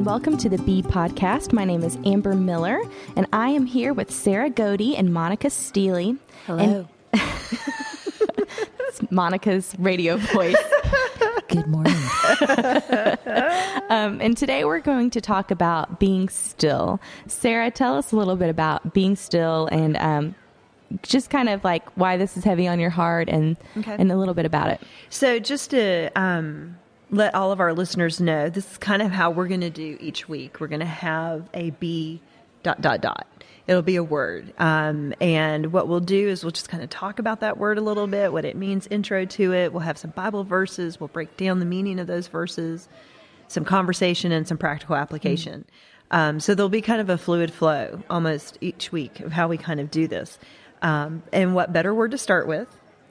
and welcome to the B Podcast. My name is Amber Miller, and I am here with Sarah Godey and Monica Steely. Hello. And Monica's radio voice. Good morning. um, and today we're going to talk about being still. Sarah, tell us a little bit about being still and um, just kind of like why this is heavy on your heart and Okay. and a little bit about it. So, just to um, let all of our listeners know, this is kind of how we're going to do each week. We're going to have a B dot dot dot. It'll be a word. Um, and what we'll do is we'll just kind of talk about that word a little bit, what it means, intro to it. We'll have some Bible verses. We'll break down the meaning of those verses, some conversation, and some practical application. Um, so there'll be kind of a fluid flow almost each week of how we kind of do this. Um, and what better word to start with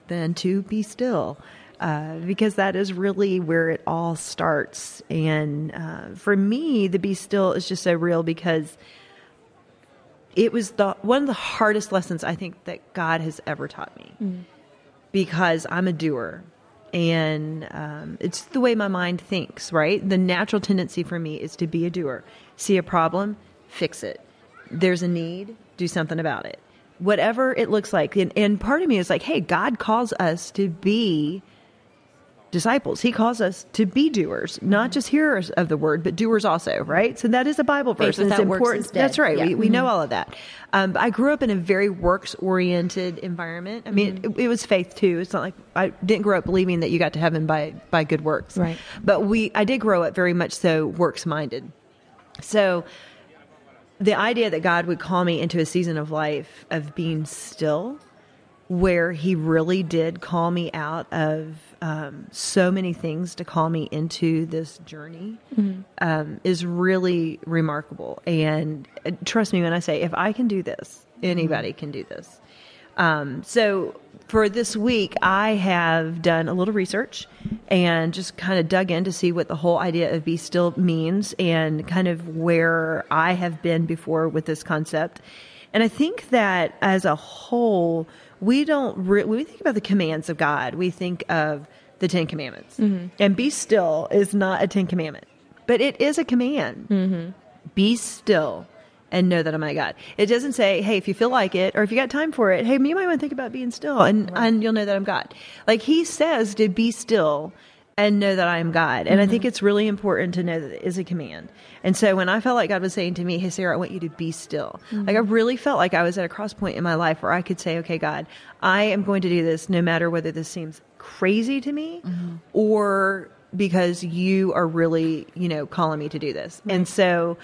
than to be still? Uh, because that is really where it all starts. And uh, for me, the be still is just so real because it was the one of the hardest lessons I think that God has ever taught me because I'm a doer. And um, it's the way my mind thinks, right? The natural tendency for me is to be a doer. See a problem, fix it. There's a need, do something about it. Whatever it looks like. And, and part of me is like, hey, God calls us to be disciples. He calls us to be doers, not just hearers of the word, but doers also, right? So that is a Bible verse. Faith it's important. That's right. Yeah. We, we know all of that. Um, I grew up in a very works oriented environment. I mean, it, it was faith too. It's not like I didn't grow up believing that you got to heaven by, by good works. Right. But we, I did grow up very much so works minded. So the idea that God would call me into a season of life of being still, where He really did call me out of um, so many things to call me into this journey, um, is really remarkable. And uh, trust me when I say, if I can do this, anybody can do this. Um, so for this week, I have done a little research and just kind of dug in to see what the whole idea of be still means and kind of where I have been before with this concept. And I think that as a whole, we don't re- when we think about the commands of God, we think of the Ten Commandments. Mm-hmm. And be still is not a Ten Commandment, but it is a command mm-hmm. be still and know that I'm my God. It doesn't say, hey, if you feel like it or if you got time for it, hey, you might want to think about being still and, and you'll know that I'm God. Like he says to be still and know that I am God. And I think mm-hmm. it's really important to know that it is a command. And so when I felt like God was saying to me, hey, Sarah, I want you to be still. Mm-hmm. Like I really felt like I was at a cross point in my life where I could say, okay, God, I am going to do this no matter whether this seems crazy to me mm-hmm. or because you are really, you know, calling me to do this. And so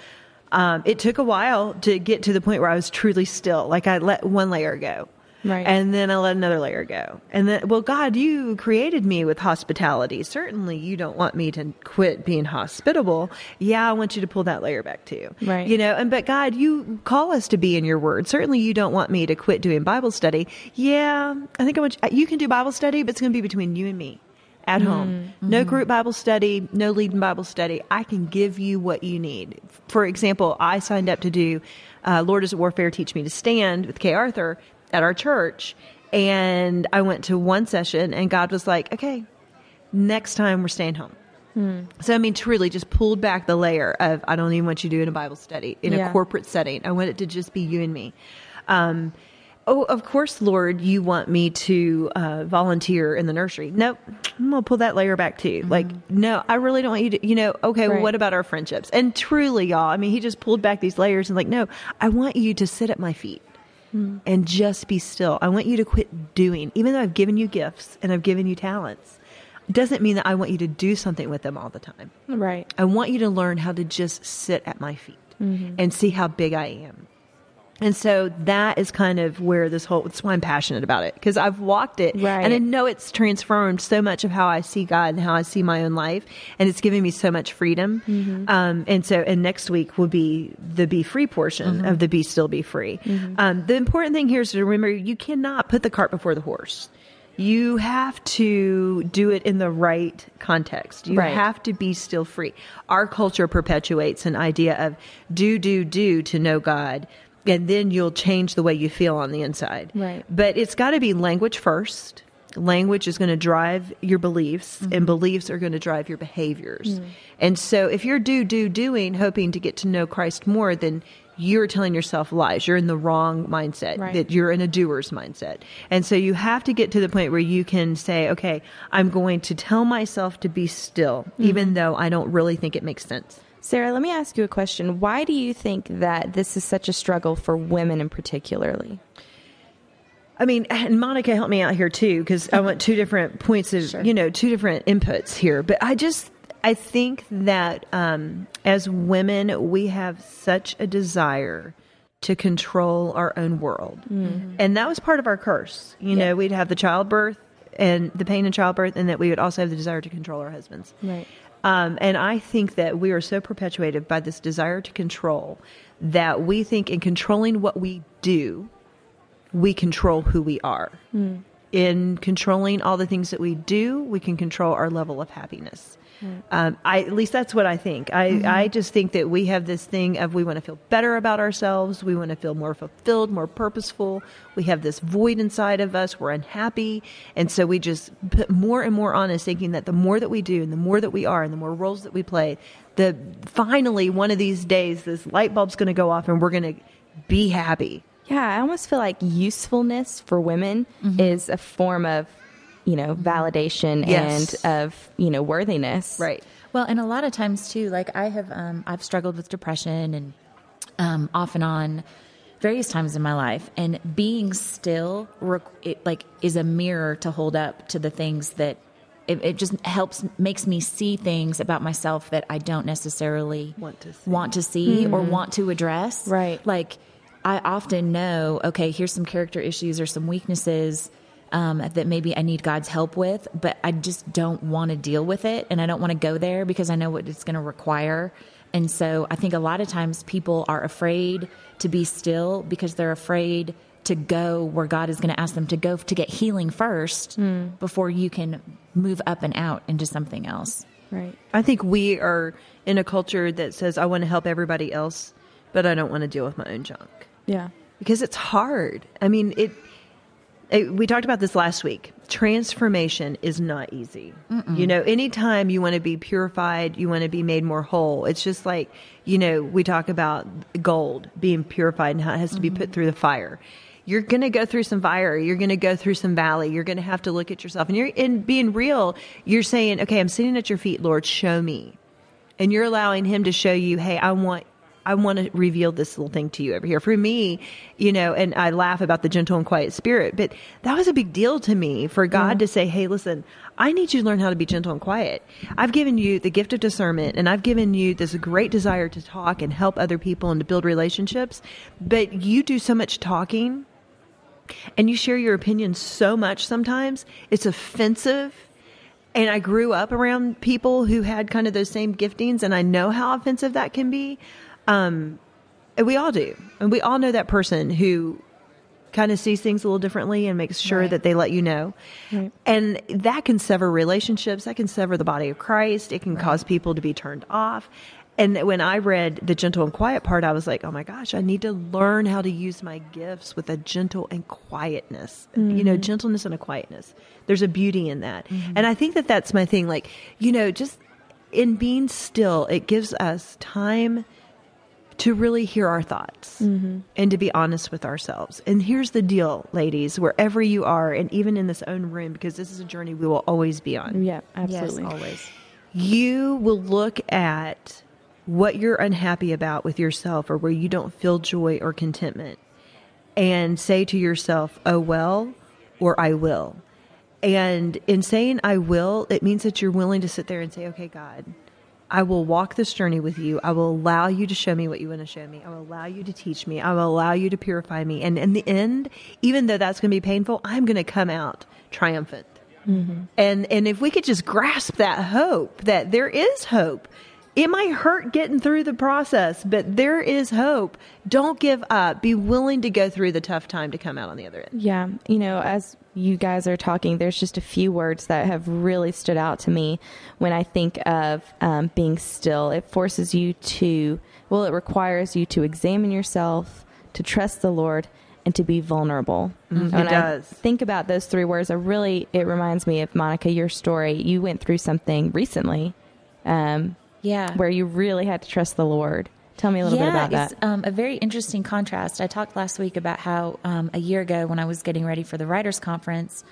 um, it took a while to get to the point where I was truly still. Like I let one layer go. Right. And then I let another layer go. And then, well, God, you created me with hospitality. Certainly you don't want me to quit being hospitable. Yeah, I want you to pull that layer back too. Right. You know, and but God, you call us to be in your word. Certainly you don't want me to quit doing Bible study. Yeah, I think I want you, you can do Bible study, but it's going to be between you and me at home. No group Bible study, no leading Bible study. I can give you what you need. For example, I signed up to do uh, Lord Is It Warfare Teach Me to Stand with Kay Arthur at our church. And I went to one session, and God was like, okay, next time we're staying home. So, I mean, truly just pulled back the layer of I don't even want you doing a Bible study in Yeah. a corporate setting. I want it to just be you and me. Um, oh, of course, Lord, you want me to uh, volunteer in the nursery. Nope, I'm gonna pull that layer back too. Like, no, I really don't want you to. You know, okay, well, what about our friendships? And truly, y'all, I mean, he just pulled back these layers and like, no, I want you to sit at my feet Mm. and just be still. I want you to quit doing, even though I've given you gifts and I've given you talents. It doesn't mean that I want you to do something with them all the time. Right. I want you to learn how to just sit at my feet mm-hmm. and see how big I am. And so that is kind of where this whole, that's why I'm passionate about it because I've walked it Right. and I know it's transformed so much of how I see God and how I see my own life. And it's given me so much freedom. Um, and so, and next week will be the be free portion of the be still be free. Um, the important thing here is to remember you cannot put the cart before the horse. You have to do it in the right context. You Right. have to be still free. Our culture perpetuates an idea of do, do, do to know God, and then you'll change the way you feel on the inside. Right. But it's got to be language first, language is going to drive your beliefs and mm-hmm. beliefs are going to drive your behaviors. Mm. And so if you're do do doing hoping to get to know christ more then you're telling yourself lies. You're in the wrong mindset Right. that you're in a doer's mindset. And so you have to get to the point where you can say okay i'm going to tell myself to be still even mm-hmm. though i don't really think it makes sense Sarah, let me ask you a question. Why do you think that this is such a struggle for women in particularly? I mean, and Monica helped me out here too because I want two different points of Sure. you know two different inputs here. But I just I think that um, as women, we have such a desire to control our own world, and that was part of our curse. You know, we'd have the childbirth and the pain in childbirth, and that we would also have the desire to control our husbands. Right. Um, and I think that we are so perpetuated by this desire to control that we think in controlling what we do, we control who we are. In controlling all the things that we do, we can control our level of happiness. Mm. Um, I, at least that's what I think. I, mm-hmm. I just think that we have this thing of we want to feel better about ourselves. We want to feel more fulfilled, more purposeful. We have this void inside of us. We're unhappy. And so we just put more and more on us thinking that the more that we do and the more that we are and the more roles that we play, the finally one of these days, this light bulb's going to go off and we're going to be happy. Yeah, I almost feel like usefulness for women mm-hmm. is a form of, you know, validation Yes. and of, you know, worthiness. Right. Well, and a lot of times too, like I have, um, I've struggled with depression and um, off and on various times in my life, and being still, rec- it like is a mirror to hold up to the things that it, it just helps makes me see things about myself that I don't necessarily Want to see. want to see or want to address. Right. Like I often know, okay, here's some character issues or some weaknesses um, that maybe I need God's help with, but I just don't want to deal with it, and I don't want to go there because I know what it's going to require. And so I think a lot of times people are afraid to be still because they're afraid to go where God is going to ask them to go to get healing first before you can move up and out into something else. Right. I think we are in a culture that says, I want to help everybody else, but I don't want to deal with my own junk Yeah. because it's hard. I mean, it, it we talked about this last week. Transformation is not easy. You know, anytime you want to be purified, you want to be made more whole. It's just like, you know, we talk about gold being purified and how it has to be put mm-hmm. through the fire. You're going to go through some fire. You're going to go through some valley. You're going to have to look at yourself. And you're in being real, you're saying, okay, I'm sitting at your feet, Lord, show me and you're allowing him to show you, hey, I want I want to reveal this little thing to you over here. For me, you know, and I laugh about the gentle and quiet spirit, but that was a big deal to me for God to say, hey, listen, I need you to learn how to be gentle and quiet. I've given you the gift of discernment and I've given you this great desire to talk and help other people and to build relationships, but you do so much talking and you share your opinion so much sometimes, it's offensive and I grew up around people who had kind of those same giftings, and I know how offensive that can be. Um, and we all do, and we all know that person who kind of sees things a little differently and makes sure Right. that they let you know. Right. And that can sever relationships. That can sever the body of Christ. It can cause people to be turned off. And when I read the gentle and quiet part, I was like, oh my gosh, I need to learn how to use my gifts with a gentle and quietness. You know, gentleness and a quietness. There's a beauty in that. And I think that that's my thing. Like, you know, just in being still, it gives us time to really hear our thoughts mm-hmm. and to be honest with ourselves. And here's the deal, ladies, wherever you are, and even in this own room, because this is a journey we will always be on Yeah, absolutely. Yes, always. you will look at what you're unhappy about with yourself or where you don't feel joy or contentment and say to yourself, oh, well, or I will. And in saying I will, it means that you're willing to sit there and say, okay, God, I will walk this journey with you. I will allow you to show me what you want to show me. I will allow you to teach me. I will allow you to purify me. And in the end, even though that's going to be painful, I'm going to come out triumphant. Mm-hmm. And and if we could just grasp that hope that there is hope. It might hurt getting through the process, but there is hope. Don't give up. Be willing to go through the tough time to come out on the other end. Yeah, you know, as you guys are talking, there's just a few words that have really stood out to me when I think of um, being still. It forces you to, well, it requires you to examine yourself, to trust the Lord, and to be vulnerable. Mm-hmm. When it does. I think about those three words, I really it reminds me of Monica. Your story. You went through something recently, um, Yeah. where you really had to trust the Lord. Tell me a little yeah, bit about that. it's um, a very interesting contrast. I talked last week about how um, a year ago, when I was getting ready for the writers' conference,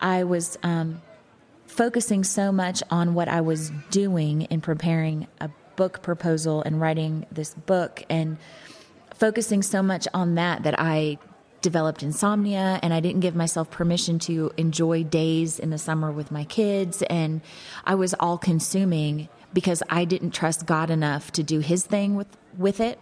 I was um, focusing so much on what I was doing in preparing a book proposal and writing this book, and focusing so much on that that I developed insomnia and I didn't give myself permission to enjoy days in the summer with my kids and I was all consuming because I didn't trust God enough to do his thing with with it.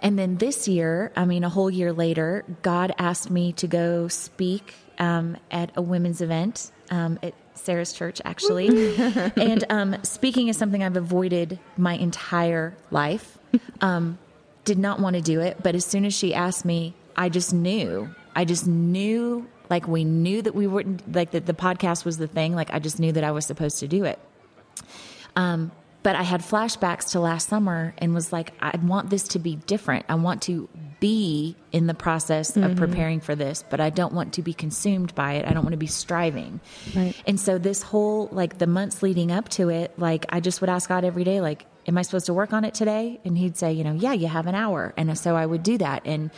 And then this year, I mean a whole year later, God asked me to go speak um, at a women's event um, at Sarah's church actually. and um, speaking is something I've avoided my entire life. Um, did not want to do it, but as soon as she asked me, I just knew. I just knew, like we knew that we wouldn't, like that the podcast was the thing. Like I just knew that I was supposed to do it. Um, but I had flashbacks to last summer and was like, I want this to be different. I want to be in the process of preparing for this, but I don't want to be consumed by it. I don't want to be striving. Right. And so this whole, like the months leading up to it, like I just would ask God every day, like, am I supposed to work on it today? And he'd say, you know, yeah, you have an hour. And so I would do that. And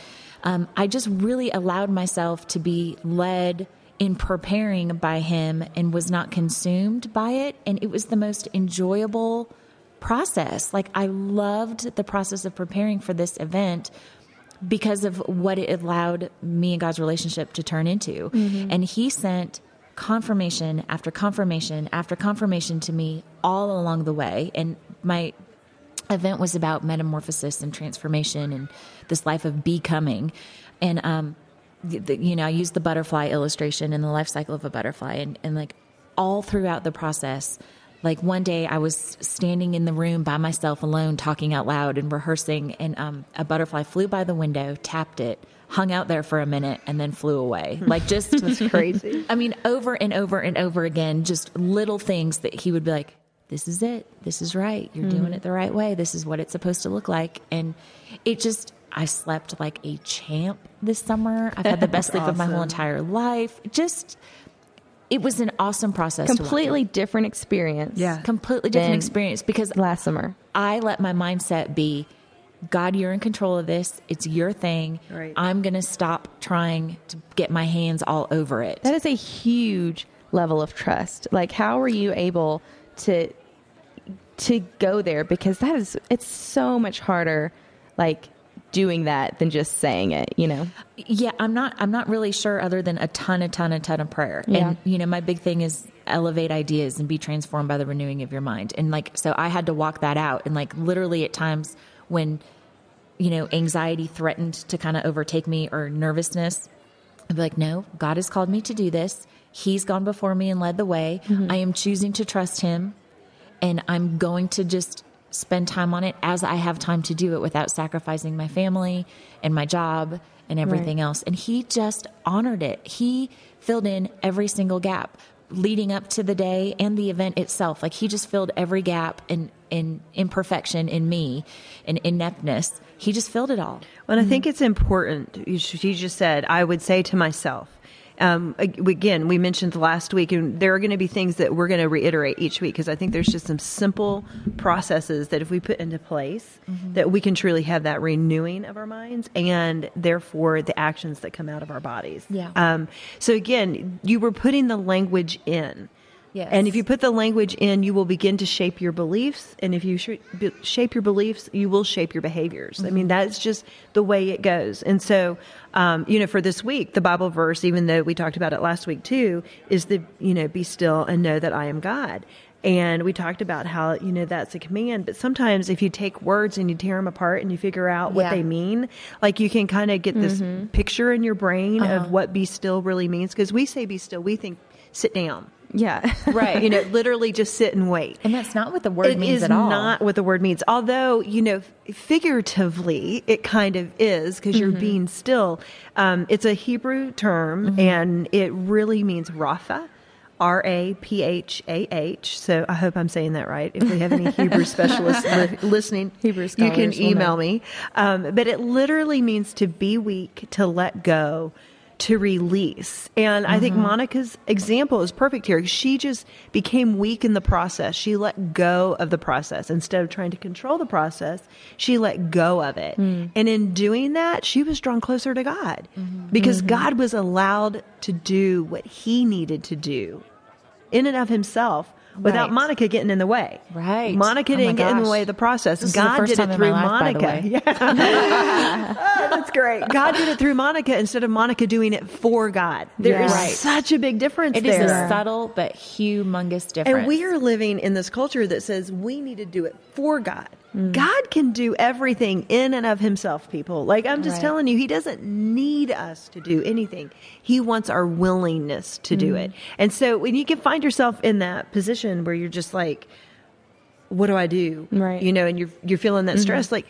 um, I just really allowed myself to be led in preparing by him and was not consumed by it. And it was the most enjoyable process. Like I loved the process of preparing for this event because of what it allowed me and God's relationship to turn into. And he sent confirmation after confirmation after confirmation to me all along the way. And my event was about metamorphosis and transformation and this life of becoming. And, um, you know, I used the butterfly illustration and the life cycle of a butterfly, and, and like all throughout the process, like one day I was standing in the room by myself alone, talking out loud and rehearsing, and um, a butterfly flew by the window, tapped it, hung out there for a minute, and then flew away. Like just That's crazy. I mean, over and over and over again, just little things that he would be like, this is it. This is right. You're doing it the right way. This is what it's supposed to look like. And it just, I slept like a champ this summer. I've had the best sleep of my whole entire life. Just, it was an awesome process. Completely different experience. Yeah. completely different experience because Last summer. I let my mindset be God, you're in control of this. It's your thing. Right. I'm going to stop trying to get my hands all over it. That is a huge level of trust. Like, how are you able to to go there? Because that is it's so much harder, like doing that than just saying it. You know. Yeah, I'm not. I'm not really sure. Other than a ton, a ton, a ton of prayer. Yeah. And you know, my big thing is elevate ideas and be transformed by the renewing of your mind. And like, so I had to walk that out. And like, literally, at times when you know anxiety threatened to kind of overtake me or nervousness, I'd be like, no, God has called me to do this. He's gone before me and led the way. Mm-hmm. I am choosing to trust Him, and I'm going to just spend time on it as I have time to do it without sacrificing my family and my job and everything Right. else. And He just honored it. He filled in every single gap leading up to the day and the event itself. Like He just filled every gap and in imperfection in me and ineptness. He just filled it all. Well, and I think it's important. You she just said, I would say to myself, um, again, we mentioned last week, and there are going to be things that we're going to reiterate each week because I think there's just some simple processes that if we put into place, that we can truly have that renewing of our minds and therefore the actions that come out of our bodies. Yeah. Um, so again, you were putting the language in. Yes. And if you put the language in, you will begin to shape your beliefs. And if you sh- shape your beliefs, you will shape your behaviors. I mean, mm-hmm. that's just the way it goes. And so, um, you know, for this week, the Bible verse, even though we talked about it last week too, is the, you know, be still and know that I am God. And we talked about how, you know, that's a command. But sometimes if you take words and you tear them apart and you figure out what Yeah. they mean, like you can kind of get this mm-hmm. picture in your brain of uh-huh. what be still really means. Because we say be still, we think sit down. Yeah. Right. You know, literally just sit and wait. and that's not what the word It means is at all. not what the word means. Although, you know, figuratively, it kind of is because you're Mm-hmm. being still. Um, it's a Hebrew term and it really means Rapha R A P H A H. So I hope I'm saying that right. If we have any Hebrew specialists li- listening, Hebrew you can email me. Um, but it literally means to be weak, to let go, to release. And I think mm-hmm. Monica's example is perfect here. She just became weak in the process. She let go of the process. Instead of trying to control the process, she let go of it. Hmm. And in doing that, she was drawn closer to God mm-hmm. because mm-hmm. God was allowed to do what he needed to do in and of himself without Right. Monica getting in the way. Right. Monica Oh didn't get in the way of the process. This is the God did it through life, Monica. Yeah. Oh, that's great. God did it through Monica instead of Monica doing it for God. There is Yeah. Right. such a big difference It is a subtle but humongous difference. and we are living in this culture that says we need to do it for God. Mm. God can do everything in and of himself, people. Like I'm just Right. telling you, he doesn't need us to do anything. He wants our willingness to do Mm. it. And so when you can find yourself in that position where you're just like, what do I do? Right. Mm-hmm. You know, and you're you're feeling that stress, like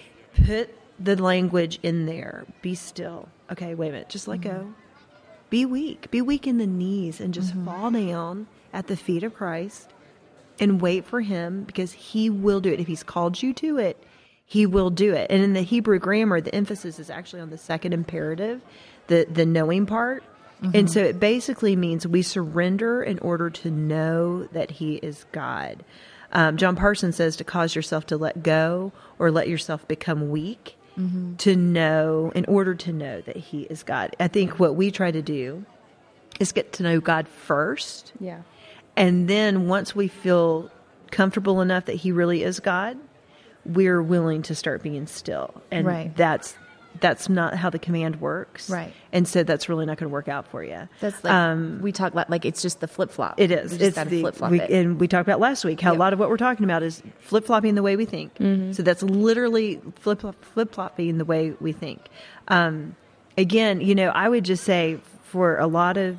put the language in there. Be still. Okay, wait a minute. Just let Mm-hmm. go. Be weak. Be weak in the knees and Mm-hmm. just fall down at the feet of Christ and wait for him because he will do it. If he's called you to it, he will do it. And in the Hebrew grammar, the emphasis is actually on the second imperative, the the knowing part. And so it basically means we surrender in order to know that he is God. Um, John Parsons says to cause yourself to let go or let yourself become weak to know, in order to know that he is God. I think what we try to do is get to know God first. Yeah. And then once we feel comfortable enough that he really is God, we're willing to start being still. And Right. that's that's not how the command works. Right. And so that's really not going to work out for you. That's like we talk about like it's just the flip flop. Um, It is. Just it's the, flip flop it. and we talked about last week how a lot of what we're talking about is flip flopping the way we think. So that's literally flip flip flopping the way we think. Um, again, you know, I would just say for a lot of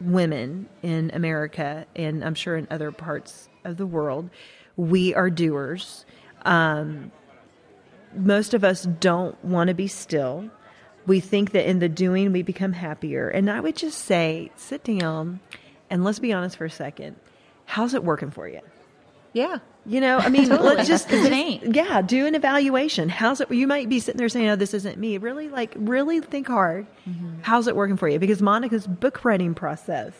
women in America, and I'm sure in other parts of the world, we are doers. Um, most of us don't want to be still. We think that in the doing we become happier. And I would just say, sit down and let's be honest for a second. How's it working for you? Yeah. You know, I mean, Totally. let's just, just- ain't. yeah, do an evaluation. How's it? You might be sitting there saying, "Oh, this isn't me." Really, like, really think hard. Mm-hmm. How's it working for you? Because Monica's book writing process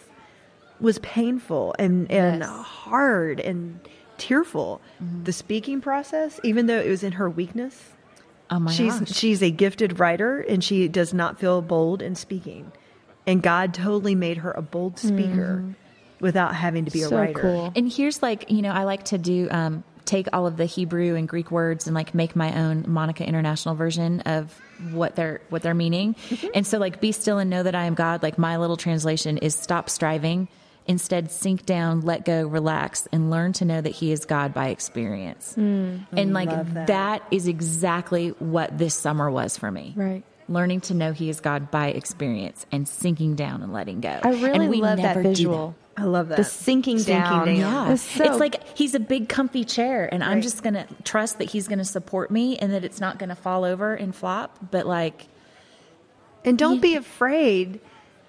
was painful and and Yes. hard and tearful. Mm-hmm. The speaking process, even though it was in her weakness, Oh she's gosh. she's a gifted writer and she does not feel bold in speaking. And God totally made her a bold speaker without having to be a So writer. cool. And here's like, you know, I like to do um, take all of the Hebrew and Greek words and like make my own Monica International version of what they're what they're meaning. And so like be still and know that I am God, like my little translation is stop striving, instead sink down, let go, relax and learn to know that he is God by experience. and like that. that is exactly what this summer was for me. Right. Learning to know he is God by experience and sinking down and letting go. I really and we love that never do visual. I love that. The sinking, Sinking down. down. Yeah. It's, so, it's like he's a big comfy chair and I'm just going to trust that he's going to support me and that it's not going to fall over and flop, but like And don't be afraid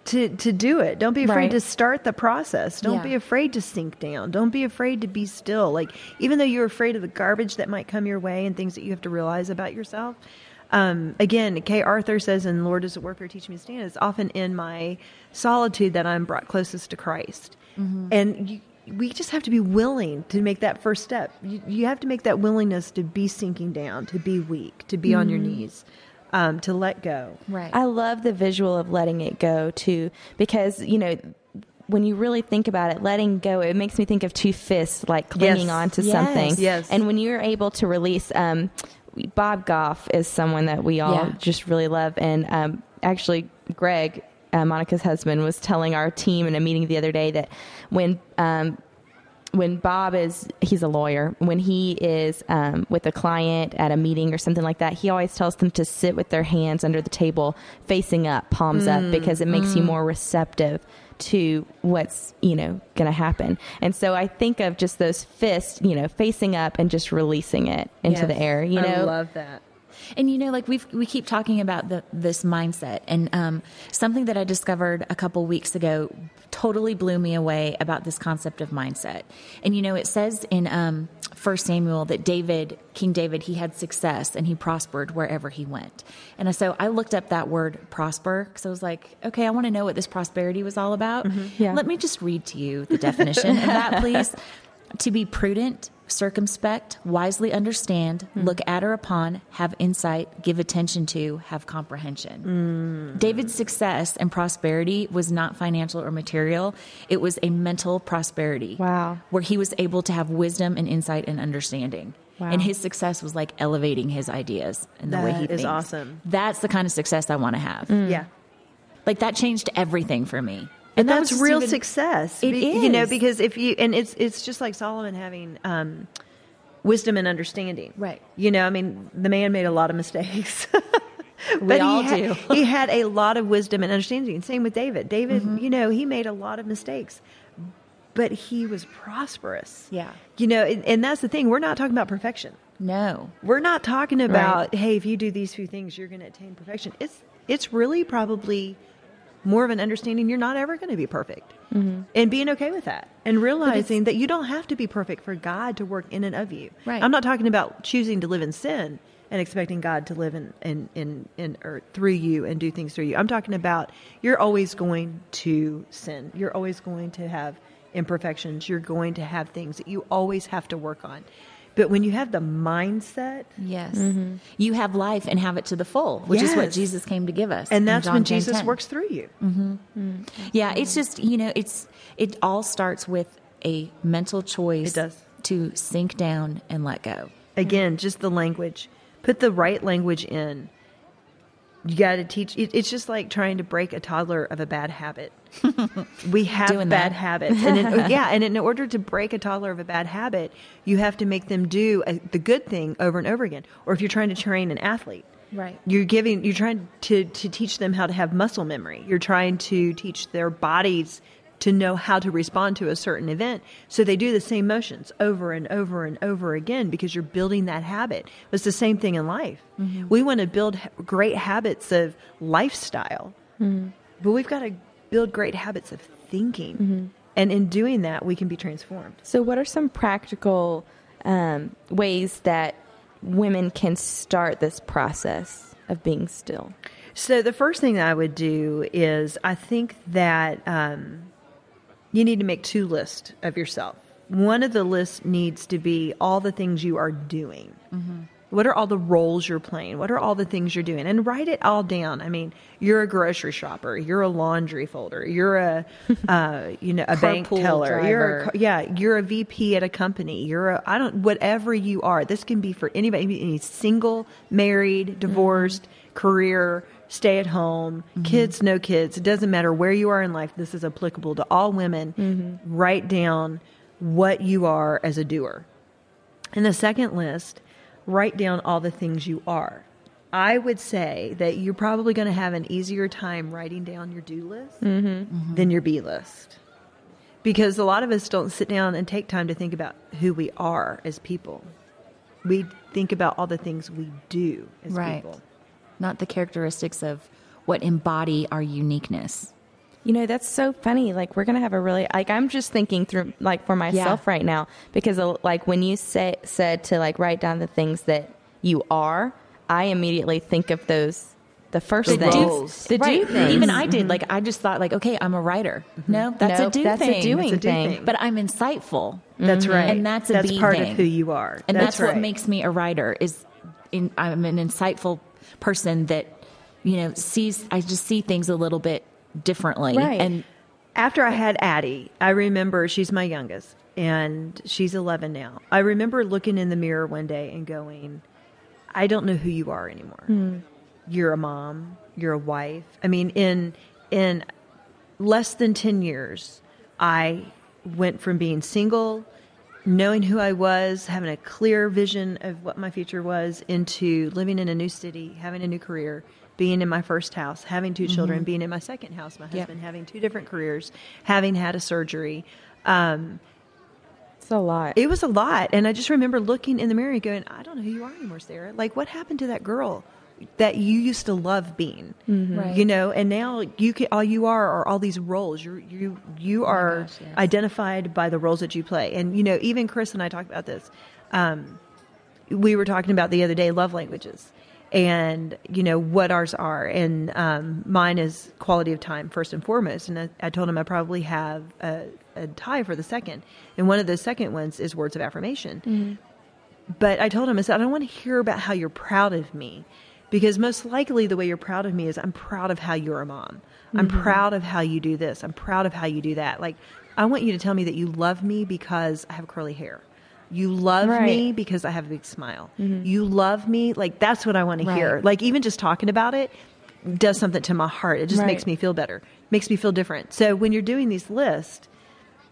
to to do it. Don't be afraid Right. to start the process. Don't Yeah. be afraid to sink down. Don't be afraid to be still. Like even though you're afraid of the garbage that might come your way and things that you have to realize about yourself. Um, again, Kay Arthur says "And Lord Is It Warfare Teach Me to Stand, it's often in my solitude that I'm brought closest to Christ. And you, we just have to be willing to make that first step. You, you have to make that willingness to be sinking down, to be weak, to be on your knees, um, to let go. right. I love the visual of letting it go too, because you know when you really think about it, letting go, it makes me think of two fists like clinging Yes. on to Yes. something. Yes. And when you're able to release, um, Bob Goff is someone that we all Yeah. just really love, and um, actually, Greg. Uh, Monica's husband was telling our team in a meeting the other day that when um, when Bob is he's a lawyer when he is um, with a client at a meeting or something like that he always tells them to sit with their hands under the table facing up palms up because it makes you more receptive to what's you know going to happen and so i think of just those fists you know facing up and just releasing it into Yes. the air you know, I love that. And you know, like we we keep talking about the this mindset, and um, something that I discovered a couple weeks ago totally blew me away about this concept of mindset. And you know, it says in um, First Samuel that David, King David, he had success and he prospered wherever he went. And so I looked up that word prosper because I was like, okay, I want to know what this prosperity was all about. Yeah. Let me just read to you the definition of that, please. To be prudent, circumspect, wisely understand, hmm. look at or upon, have insight, give attention to, have comprehension. Hmm. David's success and prosperity was not financial or material, it was a mental prosperity. Wow. Where he was able to have wisdom and insight and understanding. Wow. And his success was like elevating his ideas and the way he That is thinks. awesome. That's the kind of success I want to have. Hmm. Yeah. Like that changed everything for me. And that that's real even- success. It Be- You know, because if you and it's it's just like Solomon having um, wisdom and understanding. Right. You know, I mean, the man made a lot of mistakes. We but all he had, do. he had a lot of wisdom and understanding. Same with David. David, Mm-hmm. you know, he made a lot of mistakes, but he was prosperous. Yeah. You know, and, and that's the thing. We're not talking about perfection. No. We're not talking about, hey, if you do these few things, you're going to attain perfection. It's it's really probably more of an understanding you're not ever going to be perfect, Mm-hmm. and being okay with that, and realizing that you don't have to be perfect for God to work in and of you. Right. I'm not talking about choosing to live in sin and expecting God to live in in in, in or through you and do things through you. I'm talking about you're always going to sin. You're always going to have imperfections. You're going to have things that you always have to work on. But when you have the mindset Yes. You have life and have it to the full, which is what Mm-hmm. Jesus came to give us. and that's when 10:10. Jesus works through you. Yeah, it's just, you know, it's it all starts with a mental choice It does. to sink down and let go. Again, just the language. Put the right language in. You got to teach. It, it's just like trying to break a toddler of a bad habit. we have Doing bad that. habits, and in, yeah, and in order to break a toddler of a bad habit, you have to make them do a, the good thing over and over again. Or if you're trying to train an athlete, Right. You're giving. You're trying to to teach them how to have muscle memory. You're trying to teach their bodies to know how to respond to a certain event. So they do the same motions over and over and over again because you're building that habit. It's the same thing in life. We want to build great habits of lifestyle, but we've got to build great habits of thinking. And in doing that, we can be transformed. So, what are some practical um, ways that women can start this process of being still? So the first thing I would do is I think that um, you need to make two lists of yourself. One of the lists needs to be all the things you are doing. What are all the roles you're playing? What are all the things you're doing? And write it all down. I mean, you're a grocery shopper. You're a laundry folder. You're a, uh, you know, a bank teller. You're a, yeah, you're a VP at a company. You're a I don't whatever you are. This can be for anybody. Any single, married, divorced, career, stay at home, mm-hmm. kids, no kids. It doesn't matter where you are in life. This is applicable to all women. Mm-hmm. Write down what you are as a doer. In the second list, write down all the things you are. I would say that you're probably going to have an easier time writing down your do list mm-hmm. than your be list. Because a lot of us don't sit down and take time to think about who we are as people. We think about all the things we do as Right. people. Not the characteristics of what embody our uniqueness. You know, that's so funny. Like, we're going to have a really, like, I'm just thinking through, like, for myself Yeah. right now, because, uh, like, when you say, said to, like, write down the things that you are, I immediately think of those, the first The things. roles. The do things. Even I did. Mm-hmm. Like I just thought, like, okay, I'm a writer. Mm-hmm. No, that's Nope, a do that's a thing. doing It's a do thing. thing. But I'm insightful. That's mm-hmm. right. And that's a that's be part thing. of who you are. And that's, what right. makes me a writer. Is in, I'm an insightful person that you know sees. I just see things a little bit differently. Right. And After I had Addie, I remember she's my youngest and she's 11 now. I remember looking in the mirror one day and going, I don't know who you are anymore. Hmm. You're a mom, you're a wife. I mean, in in less than 10 years, I went from being single, knowing who I was, having a clear vision of what my future was, into living in a new city, having a new career, being in my first house, having 2 children, being in my second house, my husband having two different careers, having had a surgery. Um, It's a lot. It was a lot. And I just remember looking in the mirror and going, I don't know who you are anymore, Sarah. Like, what happened to that girl that you used to love being? Right. You know, and now you can, all you are are all these roles. You you you are gosh, yes. identified by the roles that you play. And you know, even Chris and I talked about this. Um, we were talking about the other day love languages and you know what ours are and um, mine is quality of time first and foremost and i, I told him i probably have a, a tie for the second and one of those second ones is words of affirmation but i told him i said i don't want to hear about how you're proud of me because most likely the way you're proud of me is i'm proud of how you're a mom i'm mm-hmm. proud of how you do this i'm proud of how you do that like i want you to tell me that you love me because i have curly hair you love me because I have a big smile. Mm-hmm. You love me. Like, that's what I want to hear. Like, even just talking about it does something to my heart. It just Right. makes me feel better, makes me feel different. So, when you're doing these lists,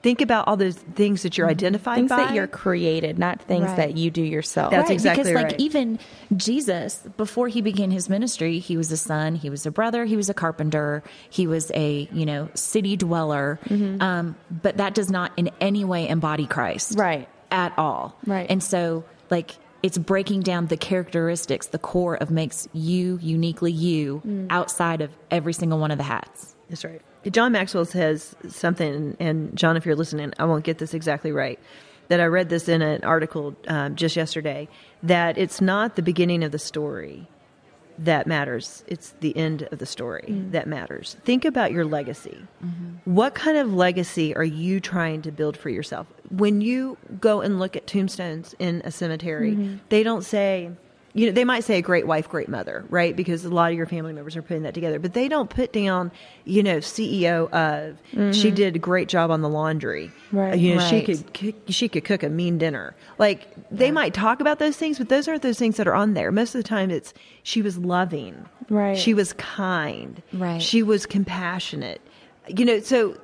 think about all those things that you're identified things by. that you're created, not things Right. that you do yourself. That's right, exactly because like even Jesus, before he began his ministry, he was a son, he was a brother, he was a carpenter, he was a you know city dweller. Mm-hmm. Um, but that does not in any way embody Christ, Right. At all, Right. And so like it's breaking down the characteristics, the core of makes you uniquely you Mm. outside of every single one of the hats. That's right. John Maxwell says something, and John, if you're listening, I won't get this exactly right. That I read this in an article um, just yesterday. That it's not the beginning of the story that matters; it's the end of the story mm-hmm. that matters. Think about your legacy. Mm-hmm. What kind of legacy are you trying to build for yourself? When you go and look at tombstones in a cemetery, mm-hmm. they don't say you know, they might say a great wife, great mother, right? Because a lot of your family members are putting that together, but they don't put down, you know, CEO of she mm-hmm. did a great job on the laundry. Right. You know, she could cook, she could cook a mean dinner. Like they might talk about those things, but those aren't those things that are on there. Most of the time, it's she was loving, Right. She was kind, Right. She was compassionate. You know, so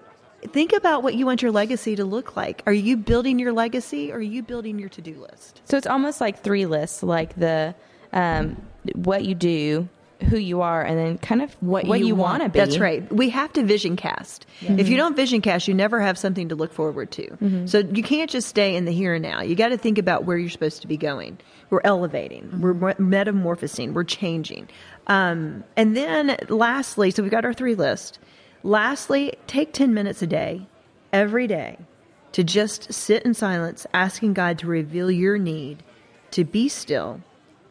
think about what you want your legacy to look like. Are you building your legacy, or are you building your to do list? So it's almost like three lists, like the um, what you do, who you are, and then kind of What what, you you, want. to be. That's right. We have to vision cast. If you don't vision cast, you never have something to look forward to. So you can't just stay in the here and now. You got to think about where you're supposed to be going. We're elevating. We're metamorphosing. We're changing. Um, and then lastly, so we've got our three list. Lastly, take 10 minutes a day, every day, to just sit in silence, asking God to reveal your need to be still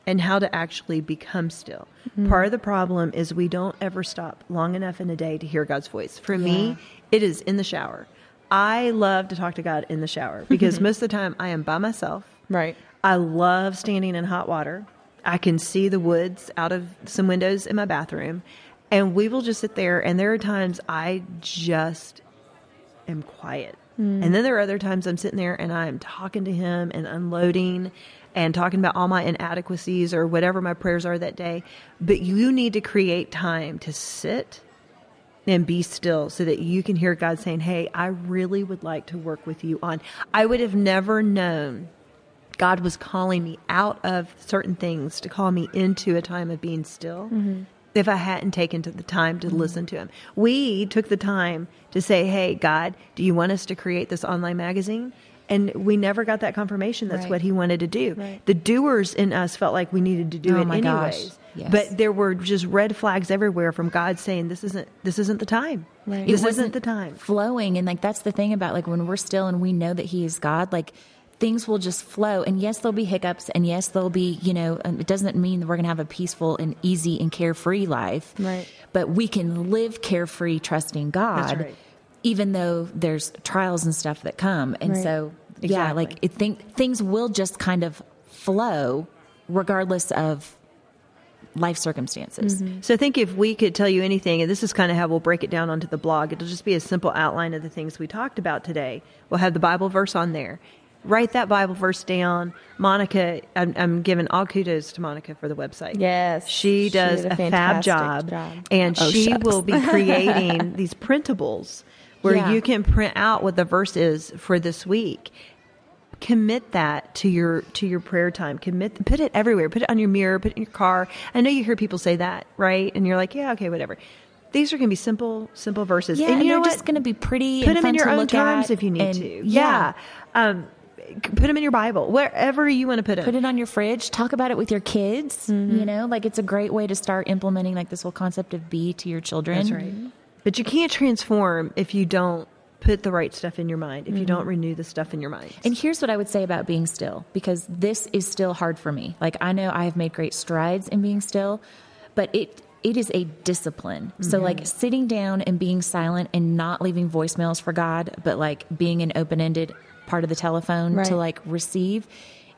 and how to actually become still. Mm-hmm. Part of the problem is we don't ever stop long enough in a day to hear God's voice. For me, it is in the shower. I love to talk to God in the shower because most of the time I am by myself. Right. I love standing in hot water. I can see the woods out of some windows in my bathroom. And we will just sit there. And there are times I just am quiet. Hmm. And then there are other times I'm sitting there and I'm talking to him and unloading and talking about all my inadequacies or whatever my prayers are that day. But you need to create time to sit and be still so that you can hear God saying, Hey, I really would like to work with you on. I would have never known God was calling me out of certain things to call me into a time of being still mm-hmm. If I hadn't taken the time to mm-hmm. listen to Him. We took the time to say, Hey, God, do you want us to create this online magazine? And we never got that confirmation that's Right. what He wanted to do. Right. The doers in us felt like we needed to do Oh it my gosh. anyways. Yes. But there were just red flags everywhere from God saying, This isn't this isn't the time. Right. This isn't the time. flowing and like that's the thing about like when we're still and we know that he is god like things will just flow and yes there'll be hiccups and yes there'll be you know um, it doesn't mean that we're going to have a peaceful and easy and carefree life Right. but we can live carefree trusting god right. even though there's trials and stuff that come and Right. so yeah like it think things will just kind of flow regardless of life circumstances mm-hmm. So I think if we could tell you anything, and this is kind of how we'll break it down onto the blog, it'll just be a simple outline of the things we talked about today. We'll have the Bible verse on there. Write that Bible verse down. Monica, I'm, I'm giving all kudos to Monica for the website. Yes, She she does did a a, fab job, job. and Oh, she shucks. will be creating these printables where Yeah. you can print out what the verse is for this week. Commit that to your to your prayer time. Commit put it everywhere. Put it on your mirror. Put it in your car. I know you hear people say that right? And you're like yeah okay whatever. These are going to be simple simple verses. Yeah and you know they're what? just going to be pretty put and them in your own terms at if you need and- to. yeah. Yeah. Um put them in your Bible, wherever you want to put them. Put it on your fridge. Talk about it with your kids. Mm-hmm. You know, like it's a great way to start implementing like this whole concept of be to your children. That's right. But you can't transform if you don't put the right stuff in your mind, if you don't mm-hmm. renew the stuff in your mind. And here's what I would say about being still, because this is still hard for me. Like I know I have made great strides in being still, but it it is a discipline. So like sitting down and being silent and not leaving voicemails for God, but like being an open-ended part of the telephone Right. to like receive,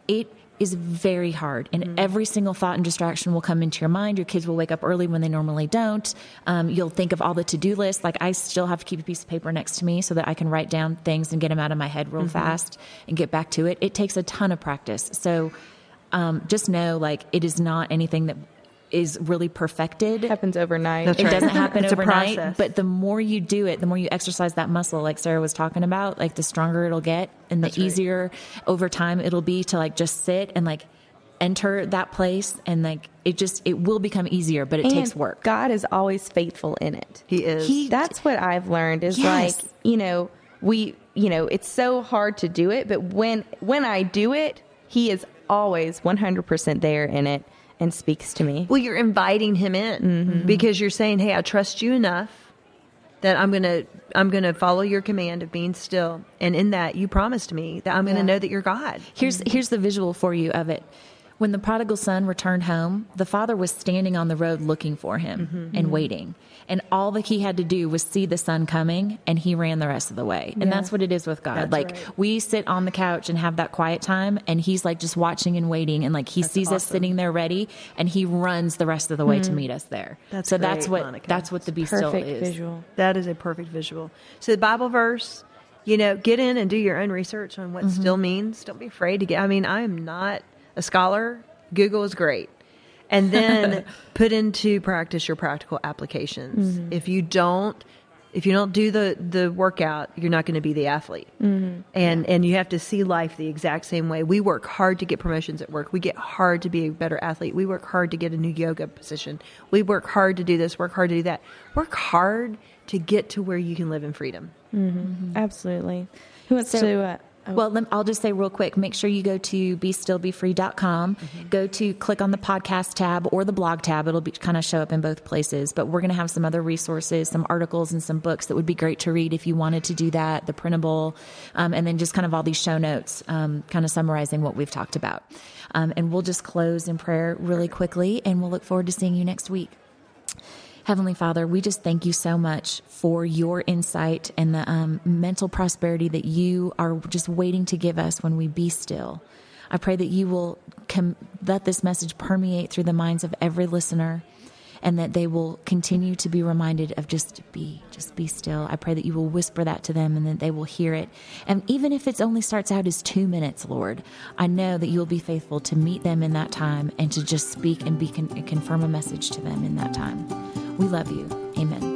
it is very hard. And every single thought and distraction will come into your mind. Your kids will wake up early when they normally don't. Um, you'll think of all the to do lists. Like I still have to keep a piece of paper next to me so that I can write down things and get them out of my head real fast and get back to it. It takes a ton of practice. So um, just know like it is not anything that is really perfected. happens overnight. That's It right. doesn't happen It's a overnight, process. but the more you do it, the more you exercise that muscle, like Sarah was talking about, like the stronger it'll get and the That's right. easier over time it'll be to like just sit and like enter that place and like it just it will become easier, but it And takes work. God is always faithful in it. He is. He- That's what I've learned is Yes. like, you know, we, you know, it's so hard to do it, but when when I do it, he is always 100% there in it and speaks to me. Well, you're inviting him in mm-hmm. because you're saying, "Hey, I trust you enough that I'm gonna I'm gonna follow your command of being still, and in that you promised me that I'm gonna Yeah. know that you're God." Here's here's the visual for you of it. When the prodigal son returned home, the father was standing on the road looking for him mm-hmm. and mm-hmm. waiting. And all that he had to do was see the son coming and he ran the rest of the way. And Yeah. that's what it is with God. That's like right. we sit on the couch and have that quiet time and he's like just watching and waiting and like he sees us sitting there ready and he runs the rest of the way to mm-hmm. meet us there. That's so that's what Monica. that's what the be still Perfect is. visual. That is a perfect visual. So the Bible verse, you know, get in and do your own research on what Mm-hmm. still means. Don't be afraid to get. I mean, I am not a scholar. Google is great. And then put into practice your practical applications. Mm-hmm. If you don't if you don't do the the workout, you're not going to be the athlete. Mm-hmm. And and you have to see life the exact same way. We work hard to get promotions at work. We get hard to be a better athlete. We work hard to get a new yoga position. We work hard to do this, work hard to do that. Work hard to get to where you can live in freedom. Absolutely. Who wants So- to uh, Well, I'll just say real quick make sure you go to bestillbefree.com, go to click on the podcast tab or the blog tab. It'll be kind of show up in both places. But we're going to have some other resources, some articles, and some books that would be great to read if you wanted to do that, the printable, um, and then just kind of all these show notes, um, kind of summarizing what we've talked about. Um, and we'll just close in prayer really quickly, and we'll look forward to seeing you next week. Heavenly Father, we just thank you so much for your insight and the um, mental prosperity that you are just waiting to give us when we be still. I pray that you will com- let this message permeate through the minds of every listener and that they will continue to be reminded of just be, just be still. I pray that you will whisper that to them and that they will hear it. And even if it only starts out as two minutes, Lord, I know that you will be faithful to meet them in that time and to just speak and be con- confirm a message to them in that time. We love you. Amen.